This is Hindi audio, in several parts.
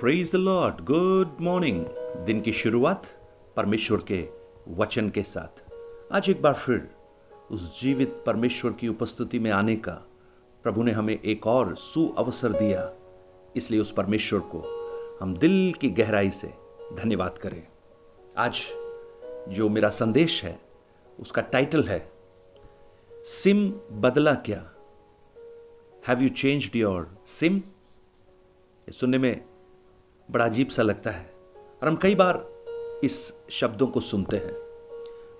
Praise the lord good morning दिन की शुरुआत परमेश्वर के वचन के साथ। आज एक बार फिर उस जीवित परमेश्वर की उपस्थिति में आने का प्रभु ने हमें एक और सु अवसर दिया। इसलिए उस परमेश्वर को हम दिल की गहराई से धन्यवाद करें। आज जो मेरा संदेश है, उसका टाइटल है, सिम बदला क्या? Have you changed your SIM? सुनने में बड़ा अजीब सा लगता है। और हम कई बार इस शब्दों को सुनते हैं।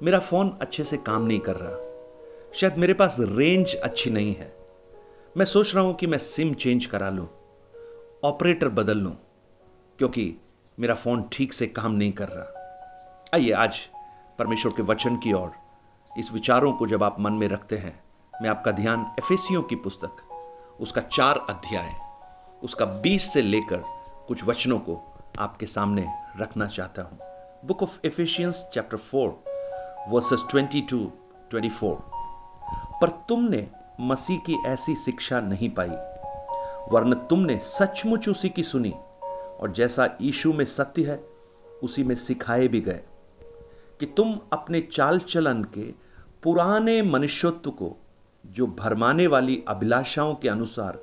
मेरा फ़ोन अच्छे से काम नहीं कर रहा। शायद मेरे पास रेंज अच्छी नहीं है। मैं सोच रहा हूँ कि मैं सिम चेंज करा लूँ, ऑपरेटर बदल लूँ, क्योंकि मेरा फ़ोन ठीक से काम नहीं कर रहा। आइए आज परमेश्वर के वचन की ओर, इस विचारों को जब आप मन में रखते हैं, मैं आपका ध्यान एफेसियों की पुस्तक, उसका चार अध्याय, उसका बीस से लेकर कुछ वचनों को आपके सामने रखना चाहता हूँ। Book of Ephesians chapter four verses twenty two twenty four पर तुमने मसीह की ऐसी शिक्षा नहीं पाई, वरन तुमने सचमुच उसी की सुनी, और जैसा यीशु में सत्य है, उसी में सिखाए भी गए, कि तुम अपने चाल चलन के पुराने मनुष्यत्व को, जो भरमाने वाली अभिलाषाओं के अनुसार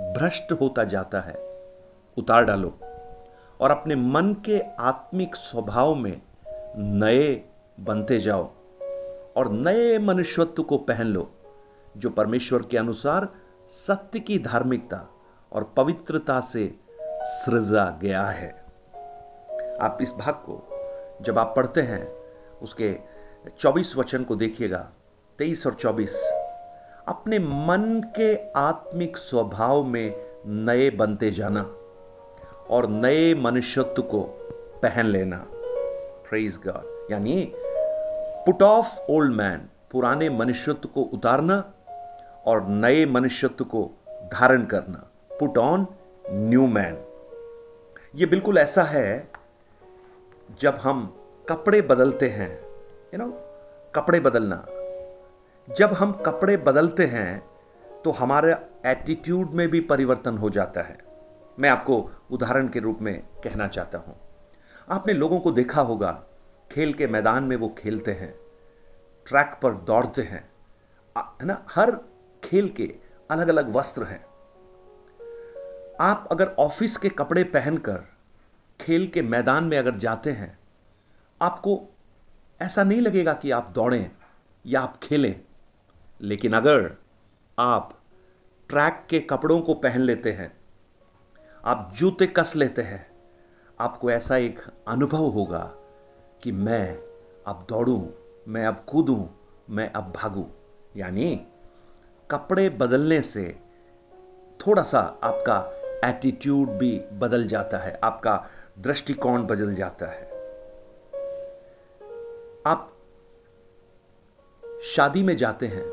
भ्रष्ट होता जाता है उतार डालो और अपने मन के आत्मिक स्वभाव में नए बनते जाओ और नए मनुष्यत्व को पहन लो, जो परमेश्वर के अनुसार सत्य की धार्मिकता और पवित्रता से सृजा गया है। आप इस भाग को जब आप पढ़ते हैं, उसके 24 वचन को देखिएगा 23 और 24 अपने मन के आत्मिक स्वभाव में नए बनते जाना। और नए मनुष्यत्व को पहन लेना। प्रेज गॉड यानी पुट ऑफ़ ओल्ड मैन पुराने मनुष्यत्व को उतारना और नए मनुष्यत्व को धारण करना। पुट ऑन न्यू मैन ये बिल्कुल ऐसा है जब हम कपड़े बदलते हैं यू you नो know, कपड़े बदलना। जब हम कपड़े बदलते हैं तो हमारे एटीट्यूड में भी परिवर्तन हो जाता है। मैं आपको उदाहरण के रूप में कहना चाहता हूँ। आपने लोगों को देखा होगा, खेल के मैदान में वो खेलते हैं, ट्रैक पर दौड़ते हैं है ना? हर खेल के अलग अलग वस्त्र हैं। आप अगर ऑफ़िस के कपड़े पहनकर खेल के मैदान में अगर जाते हैं, आपको ऐसा नहीं लगेगा कि आप दौड़ें या आप खेलें। लेकिन अगर आप ट्रैक के कपड़ों को पहन लेते हैं आप जूते कस लेते हैं। आपको ऐसा एक अनुभव होगा कि मैं अब दौड़ूं, मैं अब कूदूं, मैं अब भागूं। यानी कपड़े बदलने से थोड़ा सा आपका एटीट्यूड भी बदल जाता है, आपका दृष्टिकोण बदल जाता है। आप शादी में जाते हैं,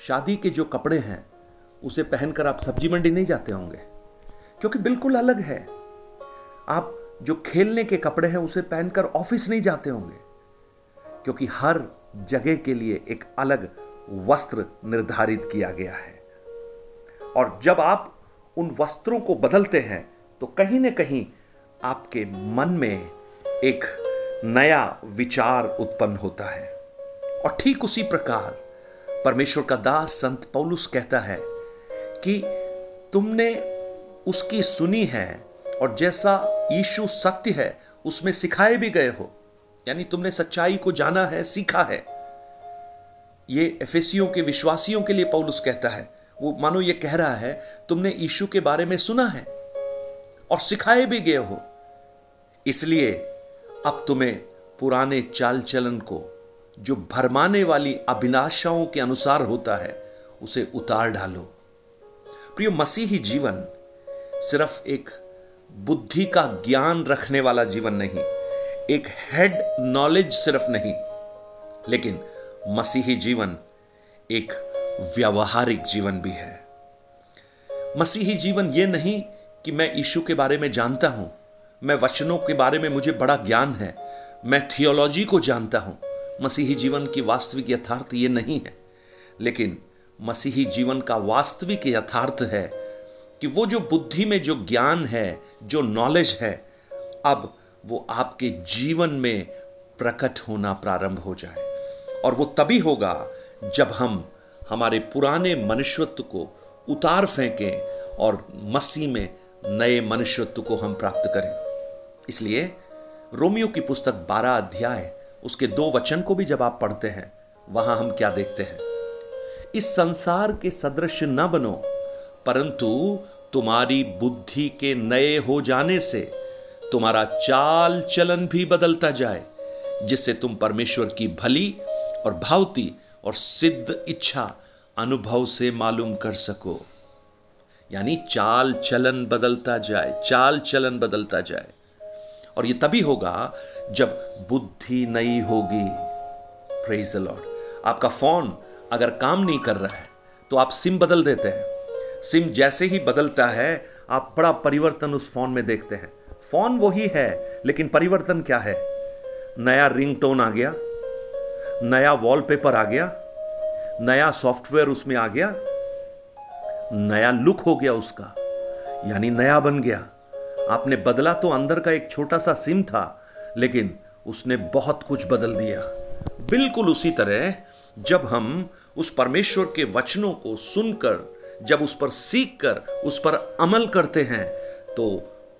शादी के जो कपड़े हैं, उसे पहनकर आप सब्ज़ी मंडी नहीं जाते होंगे? क्योंकि बिल्कुल अलग है। आप जो खेलने के कपड़े हैं, उसे पहनकर ऑफ़िस नहीं जाते होंगे, क्योंकि हर जगह के लिए एक अलग वस्त्र निर्धारित किया गया है। और जब आप उन वस्त्रों को बदलते हैं तो कहीं ना कहीं आपके मन में एक नया विचार उत्पन्न होता है। और ठीक उसी प्रकार परमेश्वर का दास संत पौलुस कहता है कि तुमने उसकी सुनी है और जैसा यीशु सत्य है, उसमें सिखाए भी गए हो। यानी तुमने सच्चाई को जाना है, सीखा है। ये एफेसियों के विश्वासियों के लिए पौलुस कहता है। वो, मानो ये कह रहा है, तुमने यीशु के बारे में सुना है और सिखाए भी गए हो। इसलिए अब तुम्हें पुराने चाल चलन को, जो भरमाने वाली अभिलाषाओं के अनुसार होता है, उसे उतार डालो। प्रिय, मसीही जीवन सिर्फ़ एक बुद्धि का ज्ञान रखने वाला जीवन नहीं, एक हेड नॉलेज सिर्फ़ नहीं, लेकिन मसीही जीवन एक व्यावहारिक जीवन भी है। मसीही जीवन यह नहीं कि मैं यीशु के बारे में जानता हूँ, मैं वचनों के बारे में मुझे बड़ा ज्ञान है, मैं थियोलॉजी को जानता हूँ, मसीही जीवन की वास्तविक यथार्थ ये नहीं है, लेकिन मसीही जीवन का वास्तविक यथार्थ है कि वो जो बुद्धि में जो ज्ञान है, जो नॉलेज है, अब वो आपके जीवन में प्रकट होना प्रारंभ हो जाए। और वो तभी होगा जब हम हमारे पुराने मनुष्यत्व को उतार फेंकें और मसीह में नए मनुष्यत्व को हम प्राप्त करें। इसलिए रोमियो की पुस्तक 12 अध्याय, उसके दो वचन को भी जब आप पढ़ते हैं, वहाँ हम क्या देखते हैं? इस संसार के सदृश न बनो परंतु तुम्हारी बुद्धि के नए हो जाने से तुम्हारा चाल चलन भी बदलता जाए, जिससे तुम परमेश्वर की भली और भावती और सिद्ध इच्छा अनुभव से मालूम कर सको। यानी चाल चलन बदलता जाए, चाल चलन बदलता जाए। और ये तभी होगा जब बुद्धि नई होगी। प्रेज लॉर्ड आपका फ़ोन अगर काम नहीं कर रहा है तो आप सिम बदल देते हैं। सिम जैसे ही बदलता है, आप बड़ा परिवर्तन उस फ़ोन में देखते हैं। फ़ोन वही है, लेकिन परिवर्तन क्या है? नया रिंगटोन आ गया, नया वॉलपेपर आ गया, नया सॉफ्टवेयर उसमें आ गया, नया लुक हो गया उसका, यानी नया बन गया। आपने बदला तो अंदर का एक छोटा सा सिम था, लेकिन उसने बहुत कुछ बदल दिया। बिल्कुल उसी तरह, जब हम उस परमेश्वर के वचनों को सुनकर जब उस पर सीख कर उस पर अमल करते हैं तो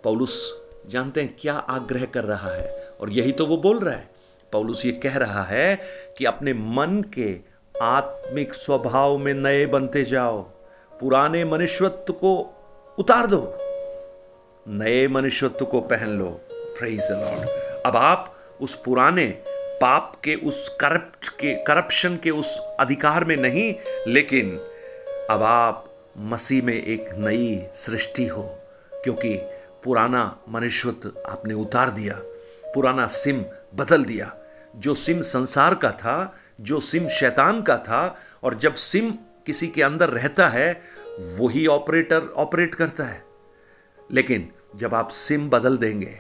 पौलुस जानते हैं क्या आग्रह कर रहा है। और यही तो वो बोल रहा है। पौलुस ये कह रहा है कि अपने मन के आत्मिक स्वभाव में नए बनते जाओ। पुराने मनुष्यत्व को उतार दो। नए मनुष्यत्व को पहन लो। प्रेज लॉर्ड अब आप उस पुराने पाप के, उस करप्ट के, करप्शन के उस अधिकार में नहीं, लेकिन अब आप मसीह में एक नई सृष्टि हो, क्योंकि पुराना मनुष्यत्व आपने उतार दिया, पुराना सिम बदल दिया। जो सिम संसार का था, जो सिम शैतान का था, और जब सिम किसी के अंदर रहता है, वही ऑपरेटर ऑपरेट करता है। लेकिन जब आप सिम बदल देंगे,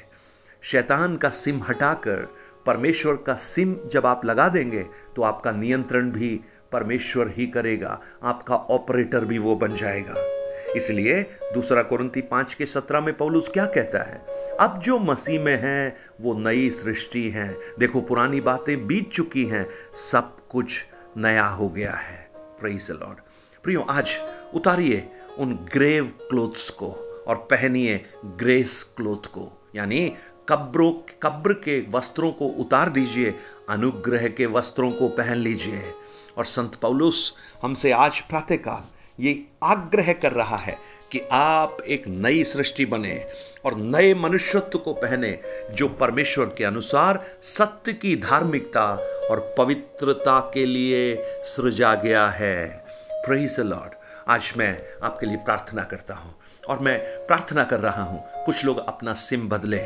शैतान का सिम हटाकर, परमेश्वर का सिम जब आप लगा देंगे तो आपका नियंत्रण भी परमेश्वर ही करेगा, आपका ऑपरेटर भी वो बन जाएगा। इसलिए दूसरा कुरंती पाँच के सत्रह में पौलुस क्या कहता है? अब जो मसीह में है, वो नई सृष्टि है। देखो, पुरानी बातें बीत चुकी हैं, सब कुछ नया हो गया है। लॉर्ड प्रियो, आज उतारिए उन ग्रेव क्लोथ्स को और पहनिए ग्रेस क्लोथ को। यानी कब्रों, कब्र के वस्त्रों को उतार दीजिए, अनुग्रह के वस्त्रों को पहन लीजिए। और संत पौलुस हमसे आज प्रातःकाल ये आग्रह कर रहा है कि आप एक नई सृष्टि बने और नए मनुष्यत्व को पहने जो परमेश्वर के अनुसार सत्य की धार्मिकता और पवित्रता के लिए सृजा गया है। प्रेज लॉर्ड आज मैं आपके लिए प्रार्थना करता हूँ और मैं प्रार्थना कर रहा हूँ, कुछ लोग अपना सिम बदले।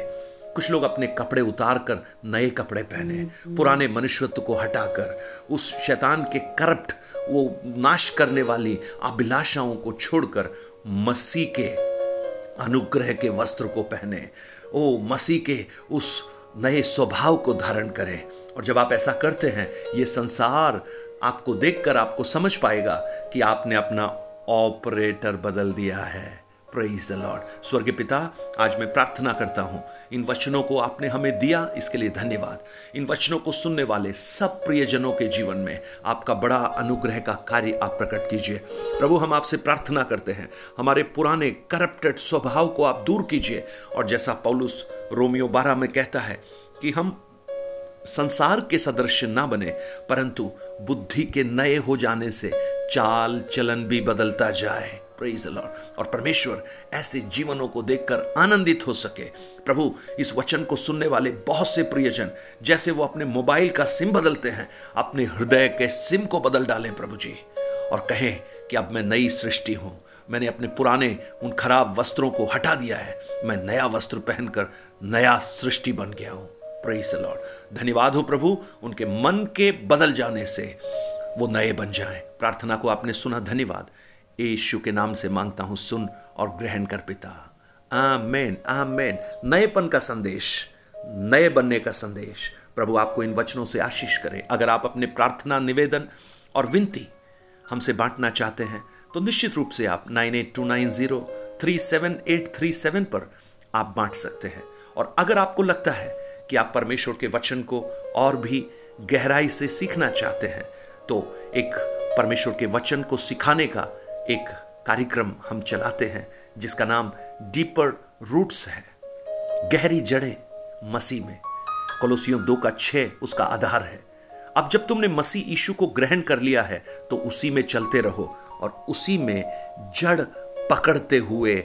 कुछ लोग अपने कपड़े उतार कर नए कपड़े पहने। पुराने मनुष्यत्व को हटाकर, उस शैतान के करप्ट, वो नाश करने वाली अभिलाषाओं को छोड़कर मसीह के अनुग्रह के वस्त्र को पहने। ओ, मसीह के उस नए स्वभाव को धारण करें। और जब आप ऐसा करते हैं, ये संसार आपको देखकर आपको समझ पाएगा कि आपने अपना ऑपरेटर बदल दिया है। प्रेज द लॉर्ड स्वर्ग पिता, आज मैं प्रार्थना करता हूँ। इन वचनों को आपने हमें दिया, इसके लिए धन्यवाद। इन वचनों को सुनने वाले सब प्रियजनों के जीवन में आपका बड़ा अनुग्रह का कार्य आप प्रकट कीजिए। प्रभु, हम आपसे प्रार्थना करते हैं। हमारे पुराने करप्टेड स्वभाव को आप दूर कीजिए। और जैसा पौलुस रोमियो बारह में कहता है कि हम संसार के सदृश ना बने, परंतु बुद्धि के नए हो जाने से चाल चलन भी बदलता जाए। प्रेज लॉर्ड और परमेश्वर ऐसे जीवनों को देखकर आनंदित हो सके। प्रभु, इस वचन को सुनने वाले बहुत से प्रियजन, जैसे वो अपने मोबाइल का सिम बदलते हैं, अपने हृदय के सिम को बदल डालें प्रभु जी। और कहें कि अब मैं नई सृष्टि हूँ। मैंने अपने पुराने, उन खराब वस्त्रों को हटा दिया है। मैं नया वस्त्र पहनकर नया सृष्टि बन गया हूँ। प्रेज लॉर्ड धन्यवाद हो प्रभु, उनके मन के बदल जाने से वो नए बन जाएँ। प्रार्थना को आपने सुना, धन्यवाद। यीशु के नाम से माँगता हूँ, सुन और ग्रहण कर पिता। आमेन आमेन। नएपन का संदेश, नए बनने का संदेश। प्रभु आपको इन वचनों से आशीष करे। अगर आप अपने प्रार्थना, निवेदन और विनती हमसे बांटना चाहते हैं तो निश्चित रूप से आप nine eight two nine zero three seven eight three seven पर आप बांट सकते हैं। और अगर आपको लगता है कि आप परमेश्वर के वचन को और भी गहराई से सीखना चाहते हैं तो एक परमेश्वर के वचन को सिखाने का एक कार्यक्रम हम चलाते हैं, जिसका नाम डीपर रूट्स है। गहरी जड़ें मसीह में, कोलोसियों दो का छह उसका आधार है। अब जब तुमने मसीह यीशु को ग्रहण कर लिया है तो उसी में चलते रहो और उसी में जड़ पकड़ते हुए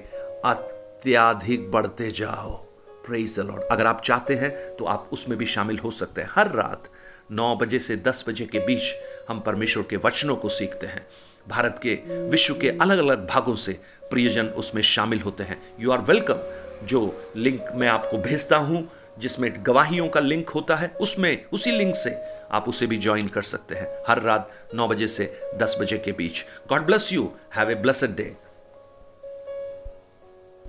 अत्याधिक बढ़ते जाओ। लॉर्ड अगर आप चाहते हैं तो आप उसमें भी शामिल हो सकते हैं। हर रात नौ बजे से दस बजे के बीच हम परमेश्वर के वचनों को सीखते हैं। भारत के विश्व के अलग अलग भागों से प्रियजन उसमें शामिल होते हैं। यू आर वेलकम जो लिंक मैं आपको भेजता हूँ, जिसमें गवाहियों का लिंक होता है, उसमें, उसी लिंक से आप उसे भी ज्वाइन कर सकते हैं। हर रात नौ बजे से दस बजे के बीच। God bless you have a blessed day